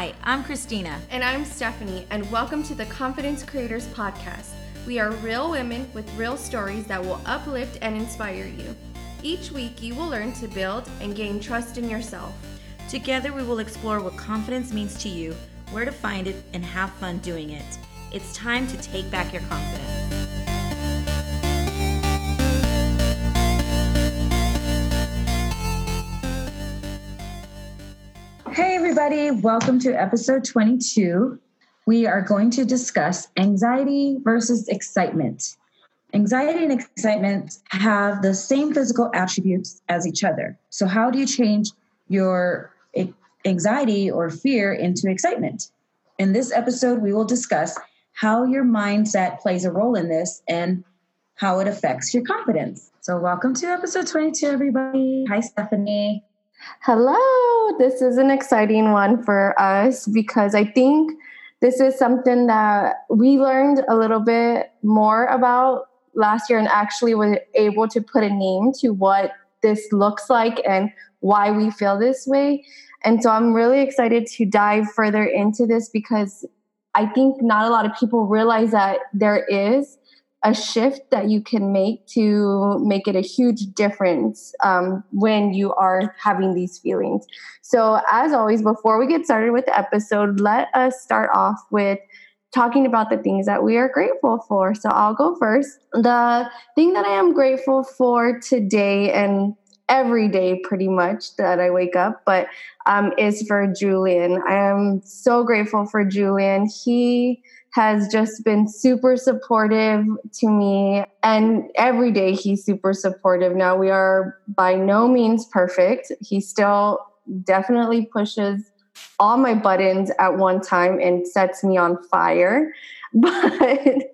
Hi, I'm Christina. And I'm Stephanie, and welcome to the Confidence Creators Podcast. We are real women with real stories that will uplift and inspire you. Each week, you will learn to build and gain trust in yourself. Together, we will explore what confidence means to you, where to find it, and have fun doing it. It's time to take back your confidence. Hey, everybody, welcome to episode 22. We are going to discuss anxiety versus excitement. Anxiety and excitement have the same physical attributes as each other. So, how do you change your anxiety or fear into excitement? In this episode, we will discuss how your mindset plays a role in this and how it affects your confidence. So, welcome to episode 22, everybody. Hi, Stephanie. Hello. This is an exciting one for us because I think this is something that we learned a little bit more about last year and actually were able to put a name to what this looks like and why we feel this way. And so I'm really excited to dive further into this because I think not a lot of people realize that there is a shift that you can make to make it a huge difference um, when you are having these feelings. So, as always, before we get started with the episode, let us start off with talking about the things that we are grateful for. So, I'll go first. The thing that I am grateful for today and every day pretty much that I wake up, but um, is for Julian. I am so grateful for Julian. He has just been super supportive to me. And every day he's super supportive. Now, we are by no means perfect. He still definitely pushes all my buttons at one time and sets me on fire. But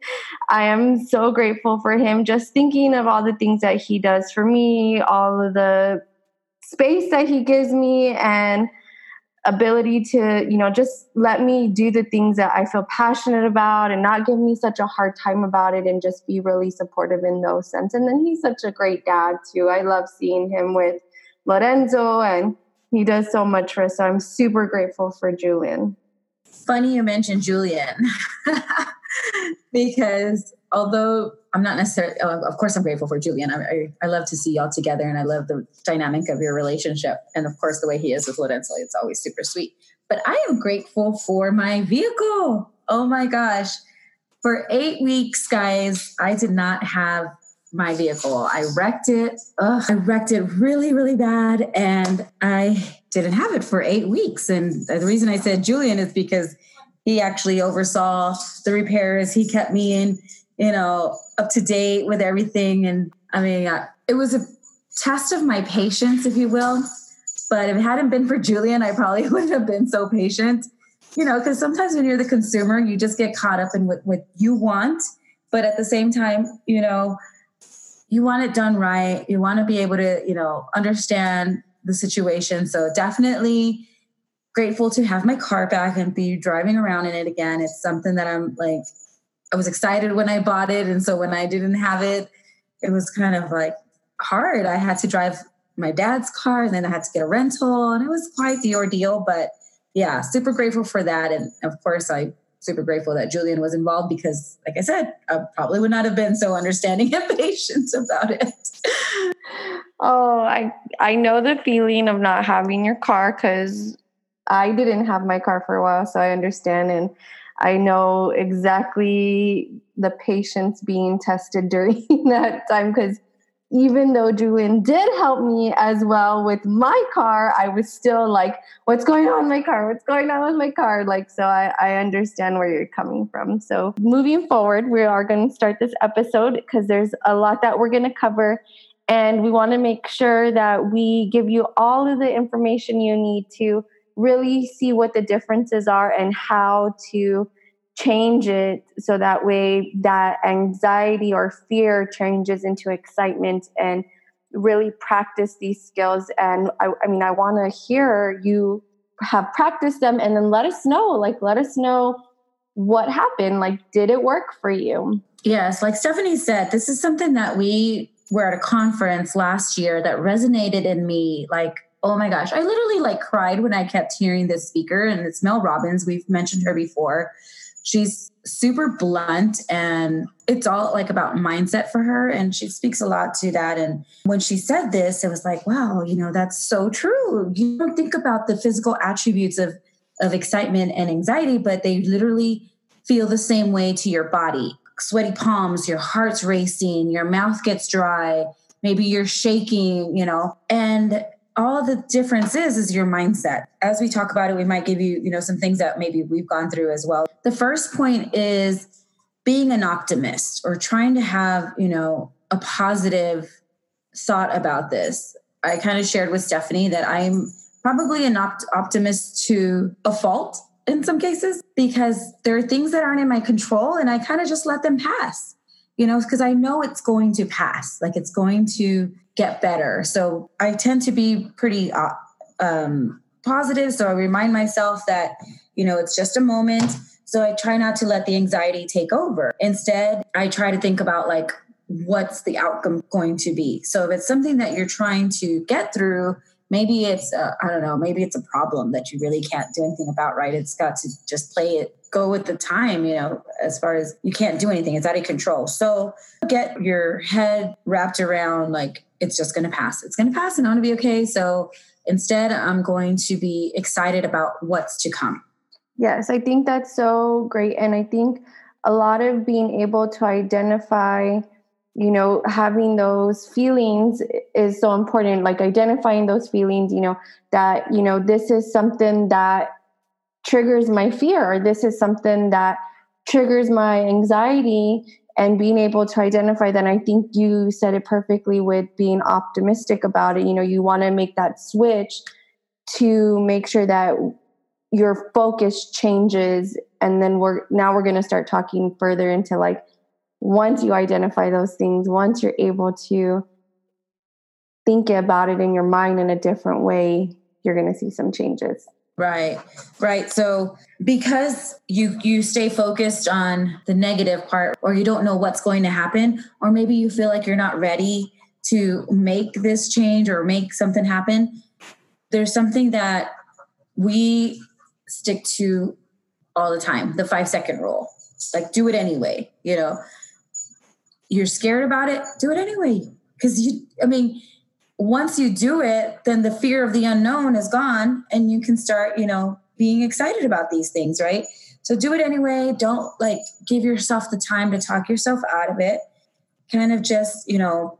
I am so grateful for him just thinking of all the things that he does for me, all of the space that he gives me, and ability to you know just let me do the things that i feel passionate about and not give me such a hard time about it and just be really supportive in those sense. And then he's such a great dad too. I love seeing him with lorenzo and he does so much for us. So i'm super grateful for julian. Funny you mentioned julian. Because although I'm not necessarily, oh, of course, I'm grateful for Julian. I, I, I, love to see y'all together and I love the dynamic of your relationship. And of course, the way he is with Lorenzo, it's always super sweet. But I am grateful for my vehicle. Oh my gosh. For eight weeks, guys, I did not have my vehicle. I wrecked it. Ugh, I wrecked it really, really bad. And I didn't have it for eight weeks. And the reason I said Julian is because he actually oversaw the repairs. He kept me in you know, up to date with everything. And I mean, it was a test of my patience, if you will. But if it hadn't been for Julian, I probably wouldn't have been so patient. You know, because sometimes when you're the consumer, you just get caught up in what, what you want. But at the same time, you know, you want it done right. You want to be able to, you know, understand the situation. So definitely grateful to have my car back and be driving around in it again. It's something that I'm like I was excited when I bought it. And so when I didn't have it, it was kind of like hard. I had to drive my dad's car and then I had to get a rental and it was quite the ordeal. But yeah, super grateful for that. And of course, I super grateful that Julian was involved because, like I said, I probably would not have been so understanding and patient about it. Oh, I I know the feeling of not having your car because I didn't have my car for a while, so I understand. And I know exactly the patience being tested during that time because even though Julian did help me as well with my car, I was still like, what's going on with my car? What's going on with my car? Like, so I, I understand where you're coming from. So moving forward, we are going to start this episode because there's a lot that we're going to cover. And we want to make sure that we give you all of the information you need to really see what the differences are and how to change it so that way that anxiety or fear changes into excitement and really practice these skills. And i, I mean i want to hear you have practiced them and then let us know like let us know what happened. Like did it work for you? Yes like stephanie said this is something that we were at a conference last year that resonated in me like oh my gosh, I literally like cried when I kept hearing this speaker, and it's Mel Robbins. We've mentioned her before. She's super blunt and it's all like about mindset for her and she speaks a lot to that. And when she said this it was like wow you know that's so true. You don't think about the physical attributes of of excitement and anxiety but they literally feel the same way to your body. Sweaty palms your heart's racing your mouth gets dry maybe you're shaking you know? And all the difference is is your mindset. As we talk about it we might give you you know some things that maybe we've gone through as well. The first point is being an optimist or trying to have you know a positive thought about this. I kind of shared with stephanie that i'm probably an opt- optimist to a fault in some cases because there are things that aren't in my control and i kind of just let them pass you know because i know it's going to pass. Like it's going to get better. So I tend to be pretty uh, um, positive. So I remind myself that, you know, it's just a moment. So I try not to let the anxiety take over. Instead, I try to think about like, what's the outcome going to be? So if it's something that you're trying to get through, maybe it's uh, i don't know maybe it's a problem that you really can't do anything about right it's got to just play it go with the time you know as far as you can't do anything it's out of control so get your head wrapped around like it's just going to pass. It's going to pass and I'm going to be okay. So instead, I'm going to be excited about what's to come. Yes, I think that's so great. And I think a lot of being able to identify, you know, having those feelings is so important. Like identifying those feelings, you know, that, you know, this is something that triggers my fear, or this is something that triggers my anxiety and being able to identify that i think you said it perfectly with being optimistic about it. You know you want to make that switch to make sure that your focus changes and then we're now we're going to start talking further into like once you identify those things once you're able to think about it in your mind in a different way you're going to see some changes Right. Right. So because you you stay focused on the negative part or you don't know what's going to happen or maybe you feel like you're not ready to make this change or make something happen, there's something that we stick to all the time, the 5 second rule. Like do it anyway, you know. You're scared about it, do it anyway cuz you I mean once you do it, then the fear of the unknown is gone and you can start, you know, being excited about these things, right? So do it anyway. Don't like give yourself the time to talk yourself out of it. Kind of just, you know,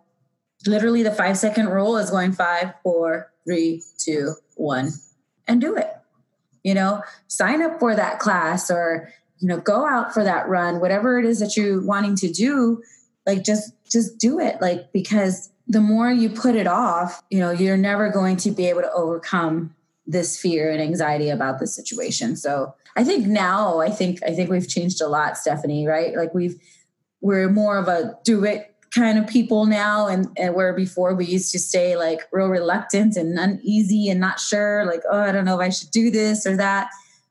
literally the five second rule is going five, four, three, two, one, and do it. You know, sign up for that class or, you know, go out for that run, whatever it is that you're wanting to do, like just just do it. Like because the more you put it off, you know, you're never going to be able to overcome this fear and anxiety about the situation. So I think now I think I think we've changed a lot, Stephanie, right? Like we've we're more of a do it kind of people now and, and where before we used to stay like real reluctant and uneasy and not sure, like, oh, I don't know if I should do this or that.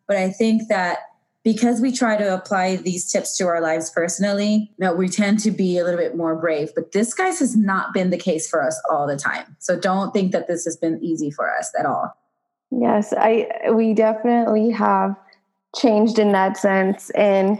But I think that because we try to apply these tips to our lives personally, that we tend to be a little bit more brave. But this, guys, has not been the case for us all the time. So don't think that this has been easy for us at all. Yes, I we definitely have changed in that sense and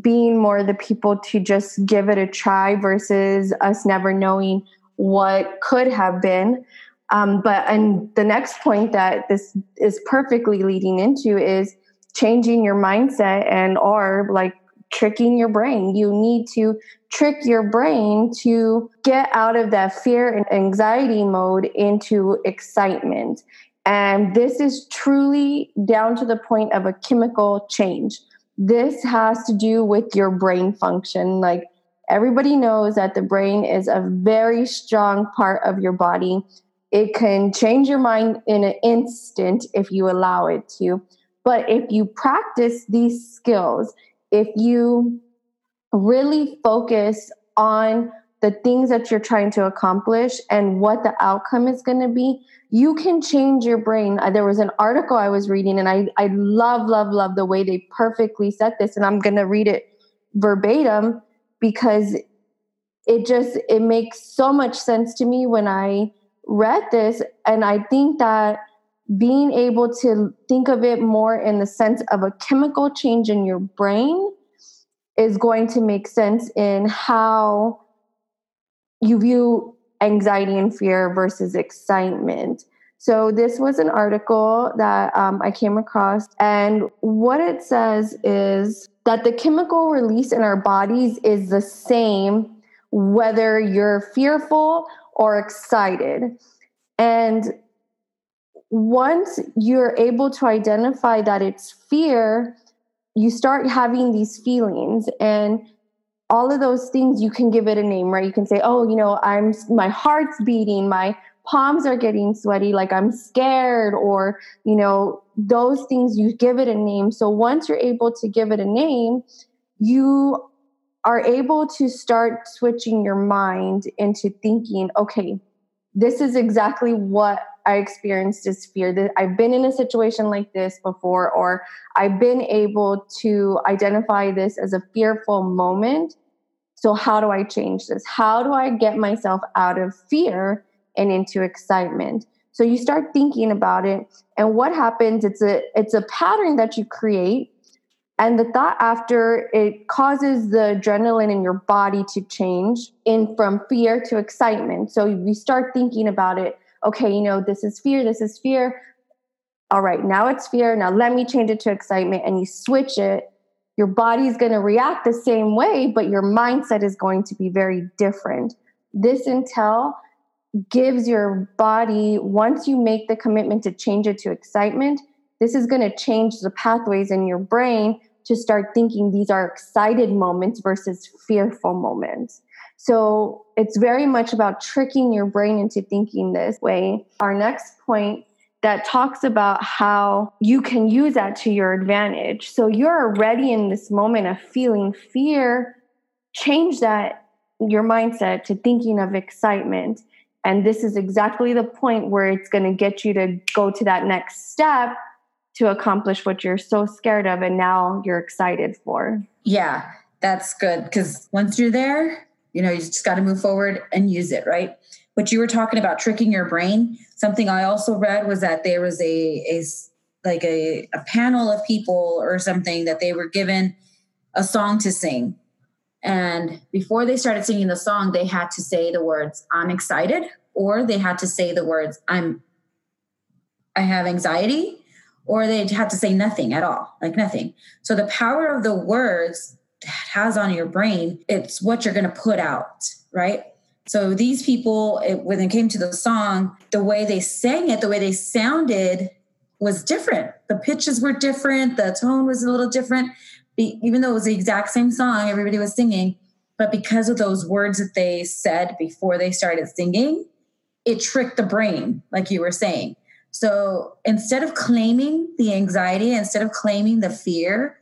being more the people to just give it a try versus us never knowing what could have been. Um, but and the next point that this is perfectly leading into is changing your mindset and or like tricking your brain. You need to trick your brain to get out of that fear and anxiety mode into excitement. And this is truly down to the point of a chemical change. This has to do with your brain function. Like everybody knows that the brain is a very strong part of your body. It can change your mind in an instant if you allow it to. But if you practice these skills, if you really focus on the things that you're trying to accomplish and what the outcome is going to be, you can change your brain. Uh, there was an article I was reading, and I, I love, love, love the way they perfectly set this. And I'm going to read it verbatim because it just it makes so much sense to me when I read this and I think that being able to think of it more in the sense of a chemical change in your brain is going to make sense in how you view anxiety and fear versus excitement. So, this was an article that um, I came across, and what it says is that the chemical release in our bodies is the same whether you're fearful or excited. And once you're able to identify that it's fear, you start having these feelings and all of those things you can give it a name right? You can say oh you know i'm my heart's beating my palms are getting sweaty like i'm scared or you know those things you give it a name. So once you're able to give it a name you are able to start switching your mind into thinking okay this is exactly what I experienced is fear that I've been in a situation like this before, or I've been able to identify this as a fearful moment. So, how do I change this? How do I get myself out of fear and into excitement? So you start thinking about it, and what happens? It's a it's a pattern that you create, and the thought after it causes the adrenaline in your body to change in from fear to excitement. So you start thinking about it okay, you know, this is fear, this is fear. All right, now it's fear. Now let me change it to excitement. And you switch it. Your body's going to react the same way, but your mindset is going to be very different. This intel gives your body, once you make the commitment to change it to excitement, this is going to change the pathways in your brain to start thinking these are excited moments versus fearful moments. So it's very much about tricking your brain into thinking this way. Our next point that talks about how you can use that to your advantage. So you're already in this moment of feeling fear, change that your mindset to thinking of excitement. And this is exactly the point where it's going to get you to go to that next step to accomplish what you're so scared of and now you're excited for. Yeah, that's good because once you're there, you know, you just got to move forward and use it, right? But you were talking about tricking your brain. Something I also read was that there was a, a like a, a panel of people or something that they were given a song to sing. And before they started singing the song, they had to say the words, I'm excited, or they had to say the words, I'm I have anxiety, or they had to say nothing at all, like nothing. So the power of the words has on your brain, it's what you're going to put out, right? So these people, it, when it came to the song, the way they sang it, the way they sounded was different. The pitches were different, the tone was a little different. Even though it was the exact same song, everybody was singing, but because of those words that they said before they started singing, it tricked the brain, like you were saying. So instead of claiming the anxiety, instead of claiming the fear,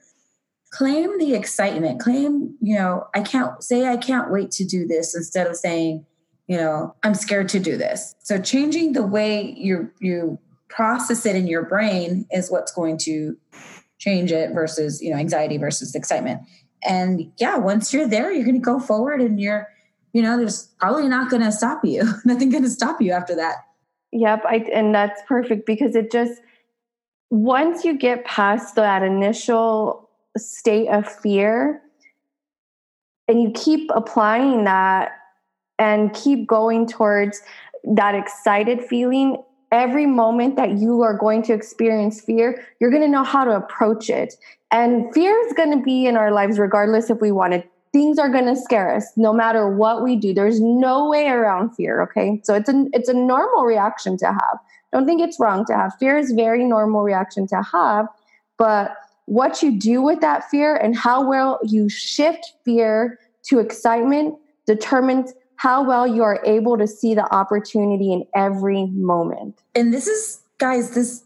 claim the excitement claim you know i can't say i can't wait to do this instead of saying you know i'm scared to do this. So changing the way you you process it in your brain is what's going to change it versus you know anxiety versus excitement. And yeah once you're there you're going to go forward and you're you know there's probably not going to stop you. Nothing going to stop you after that. Yep I, and that's perfect because it just once you get past that initial state of fear. And you keep applying that and keep going towards that excited feeling. Every moment that you are going to experience fear you're going to know how to approach it. And fear is going to be in our lives regardless if we want it. Things are going to scare us no matter what we do. There's no way around fear okay? So it's a it's a normal reaction to have. Don't think it's wrong to have. Fear is very normal reaction to have but what you do with that fear and how well you shift fear to excitement determines how well you are able to see the opportunity in every moment. And this is, guys, this,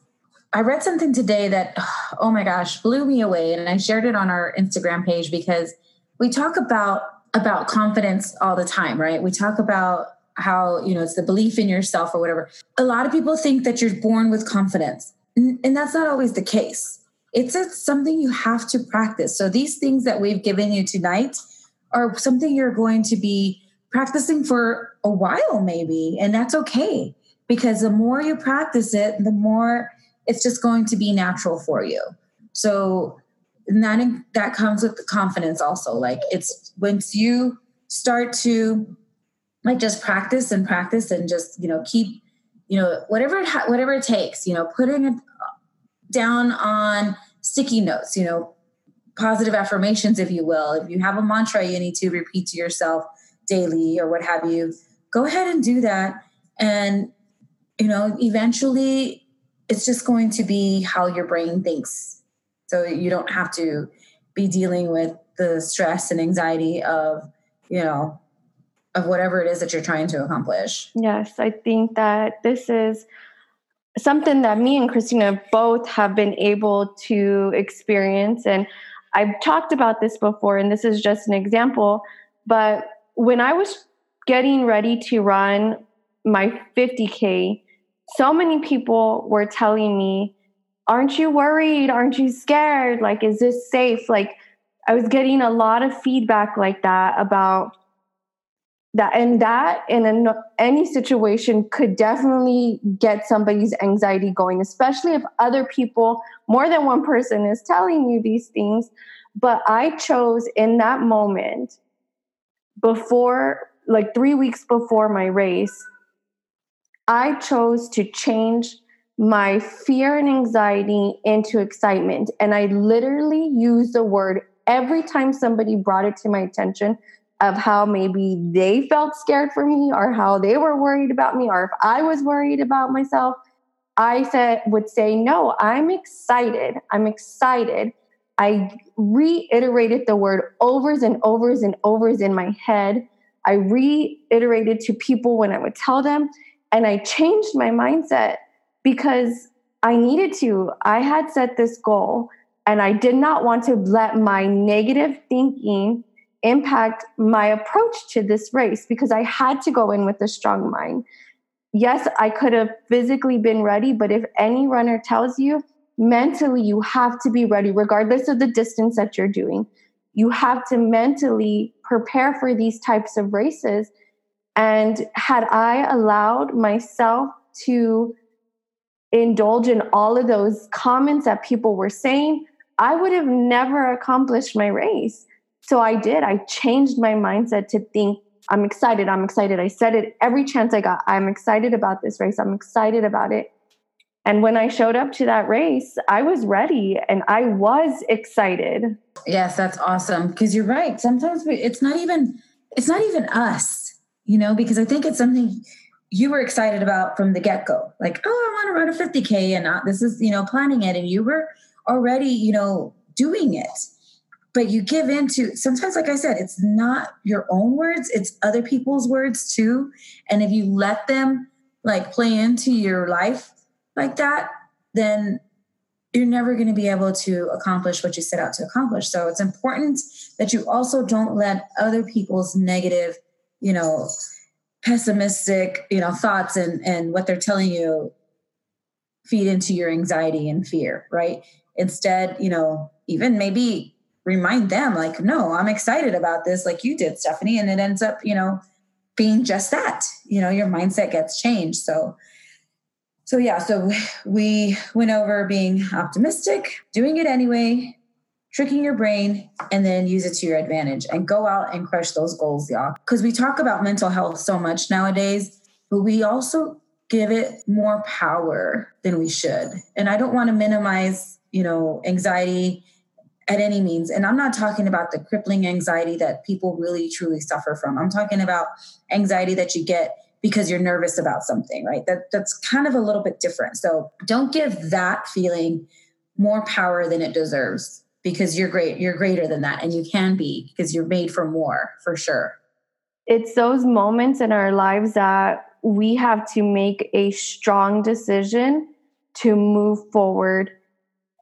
I read something today that, oh my gosh, blew me away. And I shared it on our Instagram page because we talk about, about confidence all the time, right? We talk about how, you know, it's the belief in yourself or whatever. A lot of people think that you're born with confidence. And that's not always the case it's a, something you have to practice. So these things that we've given you tonight are something you're going to be practicing for a while, maybe, and that's okay. because the more you practice it, the more it's just going to be natural for you. So that that comes with the confidence also. Like it's once you start to like just practice and practice and just you know keep you know whatever it ha- whatever it takes you know putting down on sticky notes you know positive affirmations if you will. If you have a mantra you need to repeat to yourself daily or what have you go ahead and do that. And you know eventually it's just going to be how your brain thinks. So you don't have to be dealing with the stress and anxiety of you know of whatever it is that you're trying to accomplish. Yes, I think that this is something that me and Christina both have been able to experience. And I've talked about this before, and this is just an example. But when I was getting ready to run my 50K, so many people were telling me, Aren't you worried? Aren't you scared? Like, is this safe? Like, I was getting a lot of feedback like that about that and that in an, any situation could definitely get somebody's anxiety going especially if other people more than one person is telling you these things. But i chose in that moment before like 3 weeks before my race i chose to change my fear and anxiety into excitement. And i literally used the word every time somebody brought it to my attention of how maybe they felt scared for me or how they were worried about me or if I was worried about myself, I said would say, "No, I'm excited. I'm excited." I reiterated the word overs and overs and overs in my head. I reiterated to people when I would tell them, and I changed my mindset because I needed to. I had set this goal, and I did not want to let my negative thinking impact my approach to this race because I had to go in with a strong mind. Yes, I could have physically been ready, but if any runner tells you mentally you have to be ready, regardless of the distance that you're doing, you have to mentally prepare for these types of races. And had I allowed myself to indulge in all of those comments that people were saying, I would have never accomplished my race. So I did. I changed my mindset to think, I'm excited. I'm excited. I said it every chance I got. I'm excited about this race. I'm excited about it. And when I showed up to that race, I was ready and I was excited. Yes, that's awesome. Because you're right. Sometimes we, it's not even it's not even us, you know, because I think it's something you were excited about from the get go. Like, oh, I want to run a 50k, and not, this is you know planning it, and you were already you know doing it but you give into sometimes like i said it's not your own words it's other people's words too. And if you let them like play into your life like that then you're never going to be able to accomplish what you set out to accomplish. So it's important that you also don't let other people's negative you know pessimistic you know thoughts and and what they're telling you feed into your anxiety and fear right? Instead you know even maybe remind them like no i'm excited about this like you did stephanie. And it ends up you know being just that you know your mindset gets changed. So so yeah so we went over being optimistic doing it anyway tricking your brain and then use it to your advantage and go out and crush those goals y'all. Because we talk about mental health so much nowadays but we also give it more power than we should. And i don't want to minimize you know anxiety at any means. And I'm not talking about the crippling anxiety that people really truly suffer from. I'm talking about anxiety that you get because you're nervous about something, right? That that's kind of a little bit different. So don't give that feeling more power than it deserves because you're great, you're greater than that and you can be because you're made for more, for sure. It's those moments in our lives that we have to make a strong decision to move forward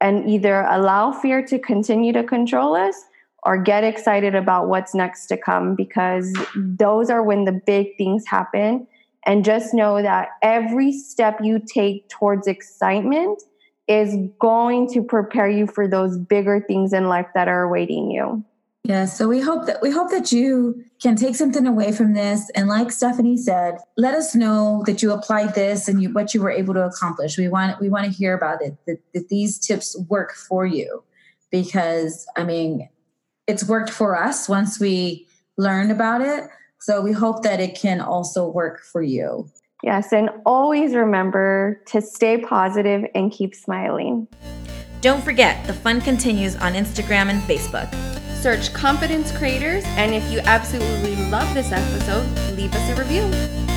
and either allow fear to continue to control us or get excited about what's next to come because those are when the big things happen. And just know that every step you take towards excitement is going to prepare you for those bigger things in life that are awaiting you. Yeah, so we hope that we hope that you can take something away from this and like Stephanie said, let us know that you applied this and you what you were able to accomplish. We want we want to hear about it that, that these tips work for you because I mean it's worked for us once we learned about it. So we hope that it can also work for you. Yes, and always remember to stay positive and keep smiling. Don't forget, the fun continues on Instagram and Facebook. Search Confidence Creators, and if you absolutely love this episode, leave us a review.